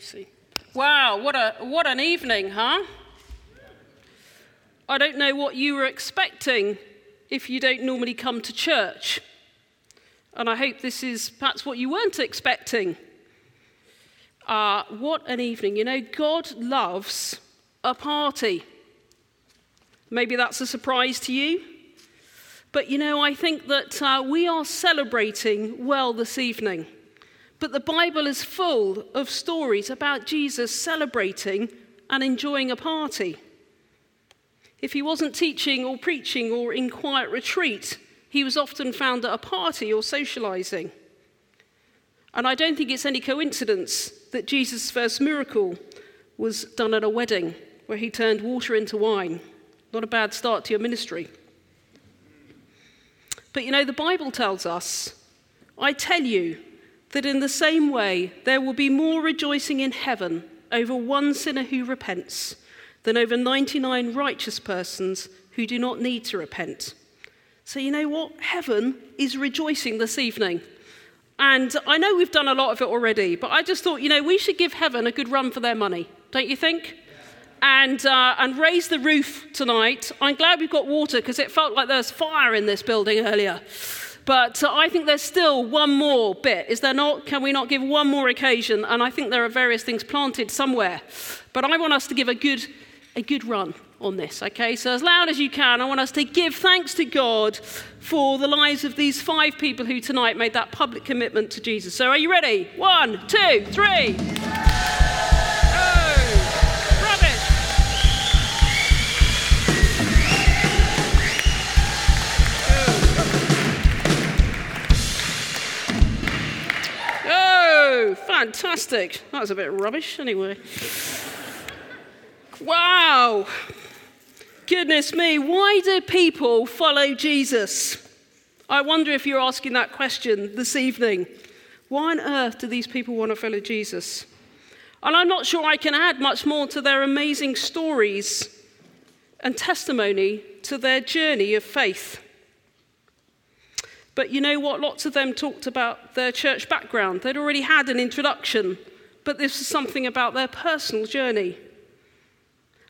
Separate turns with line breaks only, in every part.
See. Wow, what, a, what an evening, huh? I don't know what you were expecting if you don't normally come to church. And I hope this is perhaps what you weren't expecting. Uh, what an evening. You know, God loves a party. Maybe that's a surprise to you. But you know, I think that uh, we are celebrating well this evening. But the Bible is full of stories about Jesus celebrating and enjoying a party. If he wasn't teaching or preaching or in quiet retreat, he was often found at a party or socializing. And I don't think it's any coincidence that Jesus' first miracle was done at a wedding where he turned water into wine. Not a bad start to your ministry. But you know, the Bible tells us, I tell you, that in the same way there will be more rejoicing in heaven over one sinner who repents than over 99 righteous persons who do not need to repent. So, you know what? Heaven is rejoicing this evening. And I know we've done a lot of it already, but I just thought, you know, we should give heaven a good run for their money, don't you think? And, uh, and raise the roof tonight. I'm glad we've got water because it felt like there was fire in this building earlier. But uh, I think there's still one more bit. Is there not? Can we not give one more occasion? And I think there are various things planted somewhere. But I want us to give a good, a good run on this, okay? So, as loud as you can, I want us to give thanks to God for the lives of these five people who tonight made that public commitment to Jesus. So, are you ready? One, two, three. Fantastic. That was a bit rubbish, anyway. Wow. Goodness me, why do people follow Jesus? I wonder if you're asking that question this evening. Why on earth do these people want to follow Jesus? And I'm not sure I can add much more to their amazing stories and testimony to their journey of faith. But you know what? Lots of them talked about their church background. They'd already had an introduction, but this was something about their personal journey.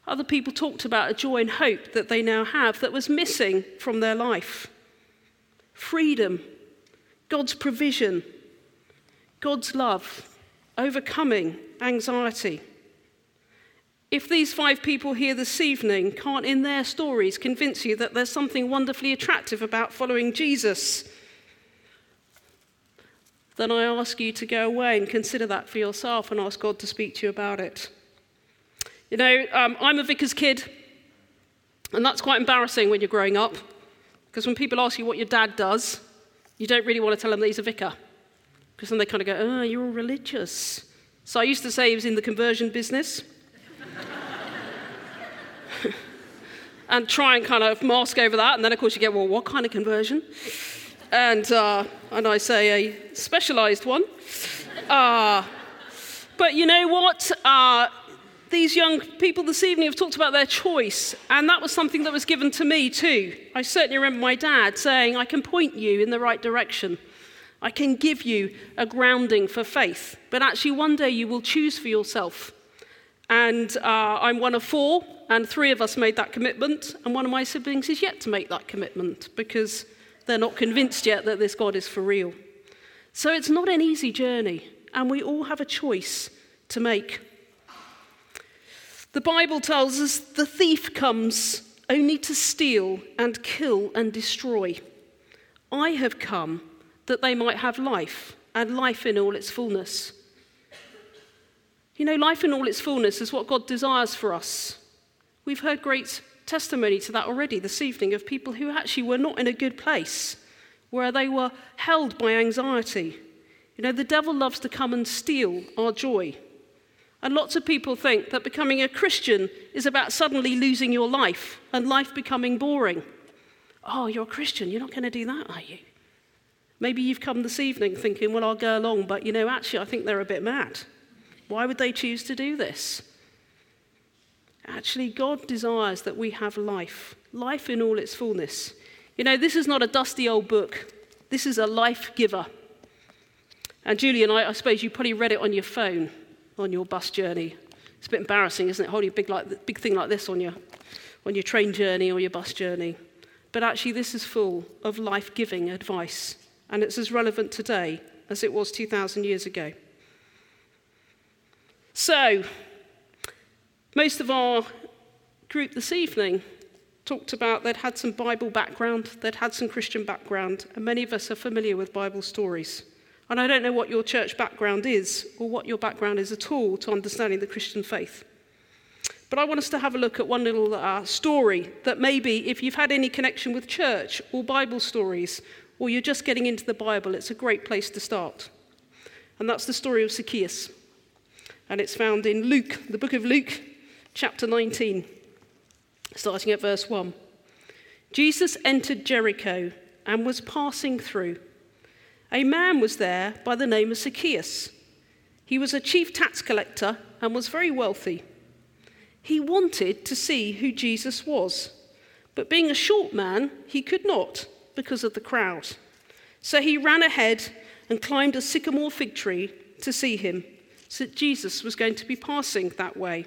Other people talked about a joy and hope that they now have that was missing from their life freedom, God's provision, God's love, overcoming anxiety. If these five people here this evening can't, in their stories, convince you that there's something wonderfully attractive about following Jesus, then I ask you to go away and consider that for yourself and ask God to speak to you about it. You know, um, I'm a vicar's kid, and that's quite embarrassing when you're growing up, because when people ask you what your dad does, you don't really want to tell them that he's a vicar, because then they kind of go, oh, you're religious. So I used to say he was in the conversion business. and try and kind of mask over that, and then of course you get, well, what kind of conversion? And, uh, and I say a specialized one. Uh, but you know what? Uh, these young people this evening have talked about their choice, and that was something that was given to me too. I certainly remember my dad saying, I can point you in the right direction. I can give you a grounding for faith, but actually, one day you will choose for yourself. And uh, I'm one of four, and three of us made that commitment, and one of my siblings is yet to make that commitment because they're not convinced yet that this God is for real. So it's not an easy journey, and we all have a choice to make. The Bible tells us the thief comes only to steal and kill and destroy. I have come that they might have life, and life in all its fullness. You know, life in all its fullness is what God desires for us. We've heard great testimony to that already this evening of people who actually were not in a good place, where they were held by anxiety. You know, the devil loves to come and steal our joy. And lots of people think that becoming a Christian is about suddenly losing your life and life becoming boring. Oh, you're a Christian, you're not going to do that, are you? Maybe you've come this evening thinking, well, I'll go along, but you know, actually, I think they're a bit mad. Why would they choose to do this? Actually, God desires that we have life, life in all its fullness. You know, this is not a dusty old book, this is a life giver. And Julian, I, I suppose you probably read it on your phone. on your bus journey. It's a bit embarrassing, isn't it? Holding a big, like, big thing like this on your, on your train journey or your bus journey. But actually, this is full of life giving advice, and it's as relevant today as it was 2,000 years ago. So, most of our group this evening talked about they'd had some Bible background, they'd had some Christian background, and many of us are familiar with Bible stories. And I don't know what your church background is or what your background is at all to understanding the Christian faith. But I want us to have a look at one little uh, story that maybe, if you've had any connection with church or Bible stories, or you're just getting into the Bible, it's a great place to start. And that's the story of Zacchaeus. And it's found in Luke, the book of Luke, chapter 19 starting at verse 1. Jesus entered Jericho and was passing through. A man was there by the name of Zacchaeus. He was a chief tax collector and was very wealthy. He wanted to see who Jesus was, but being a short man, he could not because of the crowd. So he ran ahead and climbed a sycamore fig tree to see him, so that Jesus was going to be passing that way.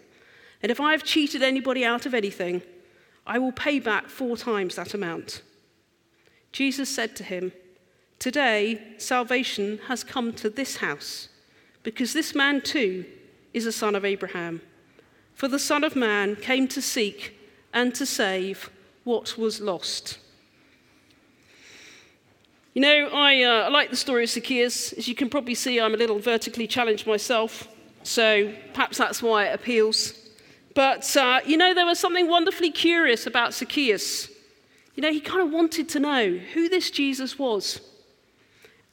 And if I have cheated anybody out of anything, I will pay back four times that amount. Jesus said to him, Today salvation has come to this house, because this man too is a son of Abraham. For the Son of Man came to seek and to save what was lost. You know, I, uh, like the story of Zacchaeus. As you can probably see, I'm a little vertically challenged myself, so perhaps that's why it appeals. But, uh, you know, there was something wonderfully curious about Zacchaeus. You know, he kind of wanted to know who this Jesus was.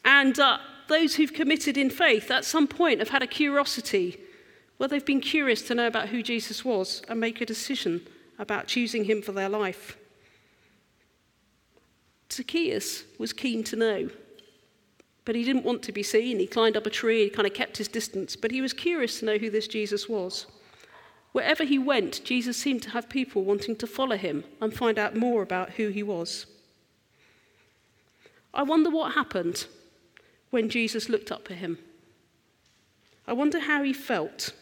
And uh, those who've committed in faith at some point have had a curiosity Well, they've been curious to know about who Jesus was and make a decision about choosing him for their life. Zacchaeus was keen to know, but he didn't want to be seen. He climbed up a tree, he kind of kept his distance, but he was curious to know who this Jesus was. Wherever he went, Jesus seemed to have people wanting to follow him and find out more about who he was. I wonder what happened when Jesus looked up at him. I wonder how he felt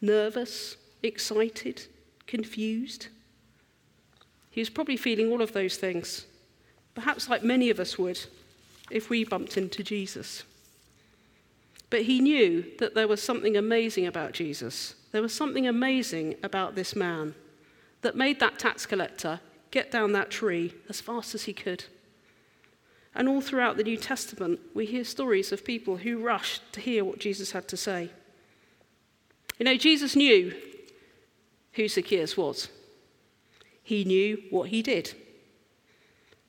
nervous, excited, confused. He was probably feeling all of those things, perhaps like many of us would if we bumped into Jesus. But he knew that there was something amazing about Jesus. There was something amazing about this man that made that tax collector get down that tree as fast as he could. And all throughout the New Testament, we hear stories of people who rushed to hear what Jesus had to say. You know, Jesus knew who Zacchaeus was, he knew what he did.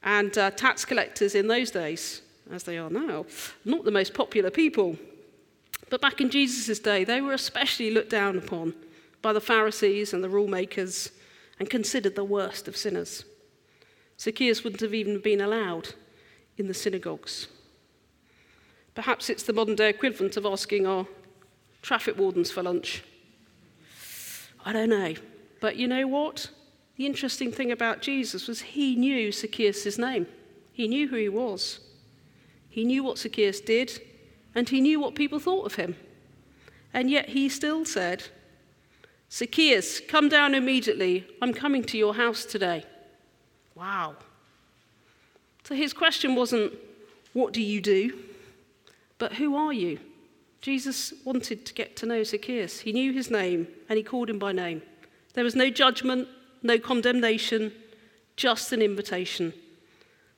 And uh, tax collectors in those days, as they are now, not the most popular people. But back in Jesus' day, they were especially looked down upon by the Pharisees and the rule makers and considered the worst of sinners. Zacchaeus wouldn't have even been allowed in the synagogues. Perhaps it's the modern day equivalent of asking our traffic wardens for lunch. I don't know. But you know what? The interesting thing about Jesus was he knew Zacchaeus' name. He knew who he was. He knew what Zacchaeus did and he knew what people thought of him. And yet he still said, Zacchaeus, come down immediately. I'm coming to your house today. Wow. So his question wasn't, What do you do? but Who are you? Jesus wanted to get to know Zacchaeus. He knew his name and he called him by name. There was no judgment, no condemnation, just an invitation.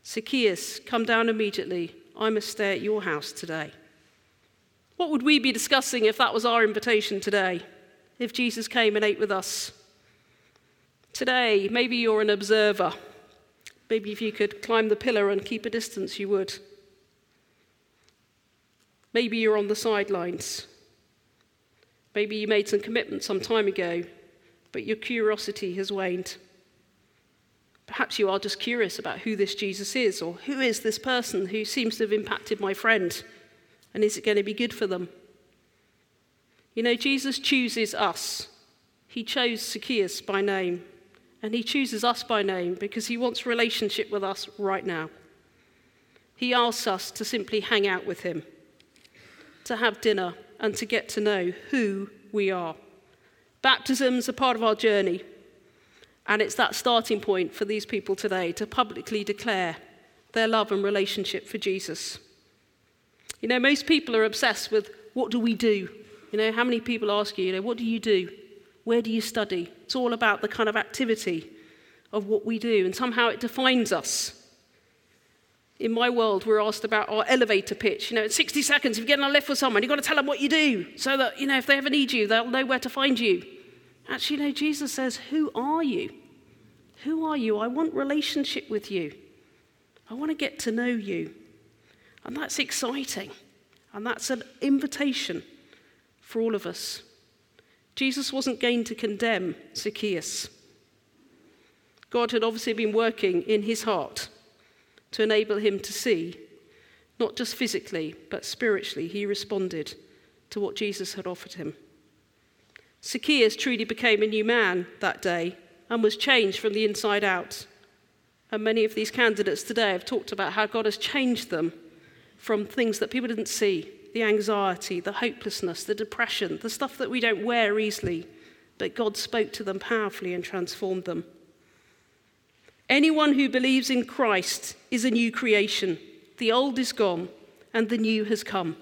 Zacchaeus, come down immediately. I must stay at your house today. What would we be discussing if that was our invitation today? If Jesus came and ate with us? Today, maybe you're an observer. Maybe if you could climb the pillar and keep a distance, you would. Maybe you're on the sidelines. Maybe you made some commitment some time ago, but your curiosity has waned. Perhaps you are just curious about who this Jesus is, or who is this person who seems to have impacted my friend, and is it going to be good for them? You know, Jesus chooses us. He chose Zacchaeus by name, and he chooses us by name because he wants relationship with us right now. He asks us to simply hang out with him, to have dinner, and to get to know who we are. Baptism's a part of our journey, and it's that starting point for these people today to publicly declare their love and relationship for Jesus. You know, most people are obsessed with what do we do? You know, how many people ask you, you know, what do you do? Where do you study? It's all about the kind of activity of what we do, and somehow it defines us. In my world, we're asked about our elevator pitch. You know, in 60 seconds, if you get in a lift with someone, you've got to tell them what you do so that, you know, if they ever need you, they'll know where to find you. Actually, no, Jesus says, Who are you? Who are you? I want relationship with you. I want to get to know you. And that's exciting. And that's an invitation for all of us. Jesus wasn't going to condemn Zacchaeus. God had obviously been working in his heart to enable him to see, not just physically, but spiritually, he responded to what Jesus had offered him. Zacchaeus truly became a new man that day and was changed from the inside out. And many of these candidates today have talked about how God has changed them from things that people didn't see the anxiety, the hopelessness, the depression, the stuff that we don't wear easily, but God spoke to them powerfully and transformed them. Anyone who believes in Christ is a new creation. The old is gone and the new has come.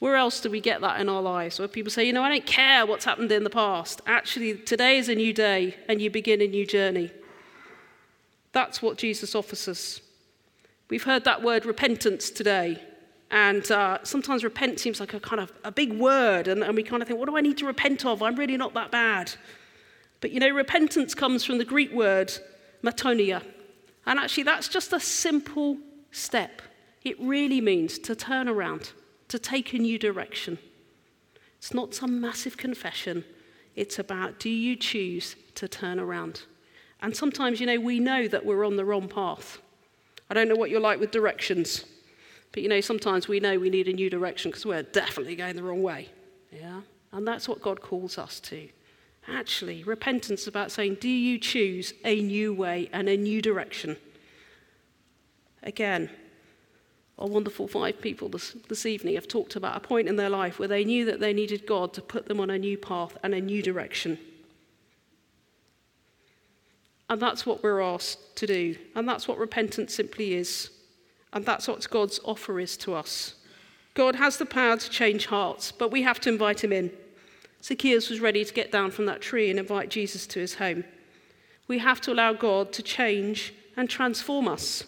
Where else do we get that in our lives? Where people say, you know, I don't care what's happened in the past. Actually, today is a new day and you begin a new journey. That's what Jesus offers us. We've heard that word repentance today. And uh, sometimes repent seems like a kind of a big word, and, and we kind of think, what do I need to repent of? I'm really not that bad. But you know, repentance comes from the Greek word metanoia. And actually, that's just a simple step. It really means to turn around, to take a new direction. It's not some massive confession. It's about do you choose to turn around? And sometimes, you know, we know that we're on the wrong path. I don't know what you're like with directions, but you know, sometimes we know we need a new direction because we're definitely going the wrong way. Yeah? And that's what God calls us to. Actually, repentance is about saying, Do you choose a new way and a new direction? Again, our wonderful five people this, this evening have talked about a point in their life where they knew that they needed God to put them on a new path and a new direction. And that's what we're asked to do. And that's what repentance simply is. And that's what God's offer is to us. God has the power to change hearts, but we have to invite him in. Zacchaeus was ready to get down from that tree and invite Jesus to his home. We have to allow God to change and transform us.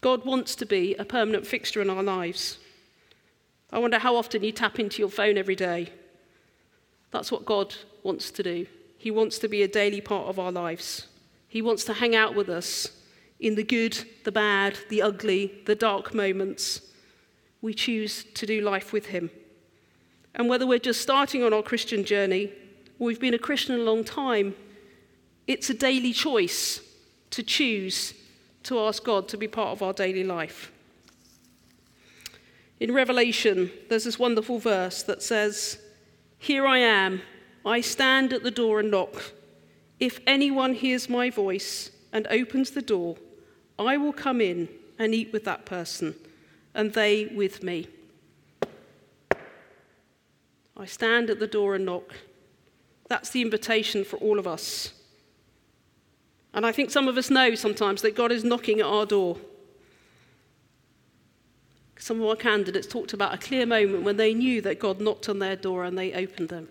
God wants to be a permanent fixture in our lives. I wonder how often you tap into your phone every day. That's what God wants to do. He wants to be a daily part of our lives. He wants to hang out with us in the good, the bad, the ugly, the dark moments. We choose to do life with Him. And whether we're just starting on our Christian journey or we've been a Christian a long time, it's a daily choice to choose to ask God to be part of our daily life. In Revelation, there's this wonderful verse that says, Here I am, I stand at the door and knock. If anyone hears my voice and opens the door, I will come in and eat with that person, and they with me. I stand at the door and knock. That's the invitation for all of us. And I think some of us know sometimes that God is knocking at our door. Some of our candidates talked about a clear moment when they knew that God knocked on their door and they opened them.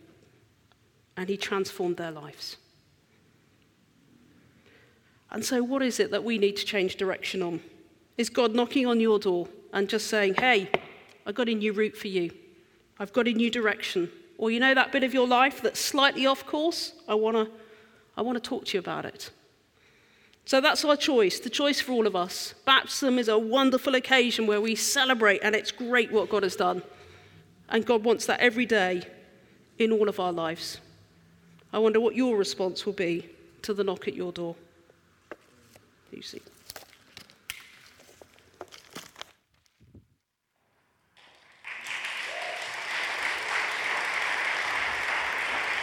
And He transformed their lives. And so, what is it that we need to change direction on? Is God knocking on your door and just saying, Hey, I've got a new route for you? I've got a new direction. Or you know that bit of your life that's slightly off course? I want to I want to talk to you about it. So that's our choice, the choice for all of us. Baptism is a wonderful occasion where we celebrate, and it's great what God has done. And God wants that every day in all of our lives. I wonder what your response will be to the knock at your door. You see.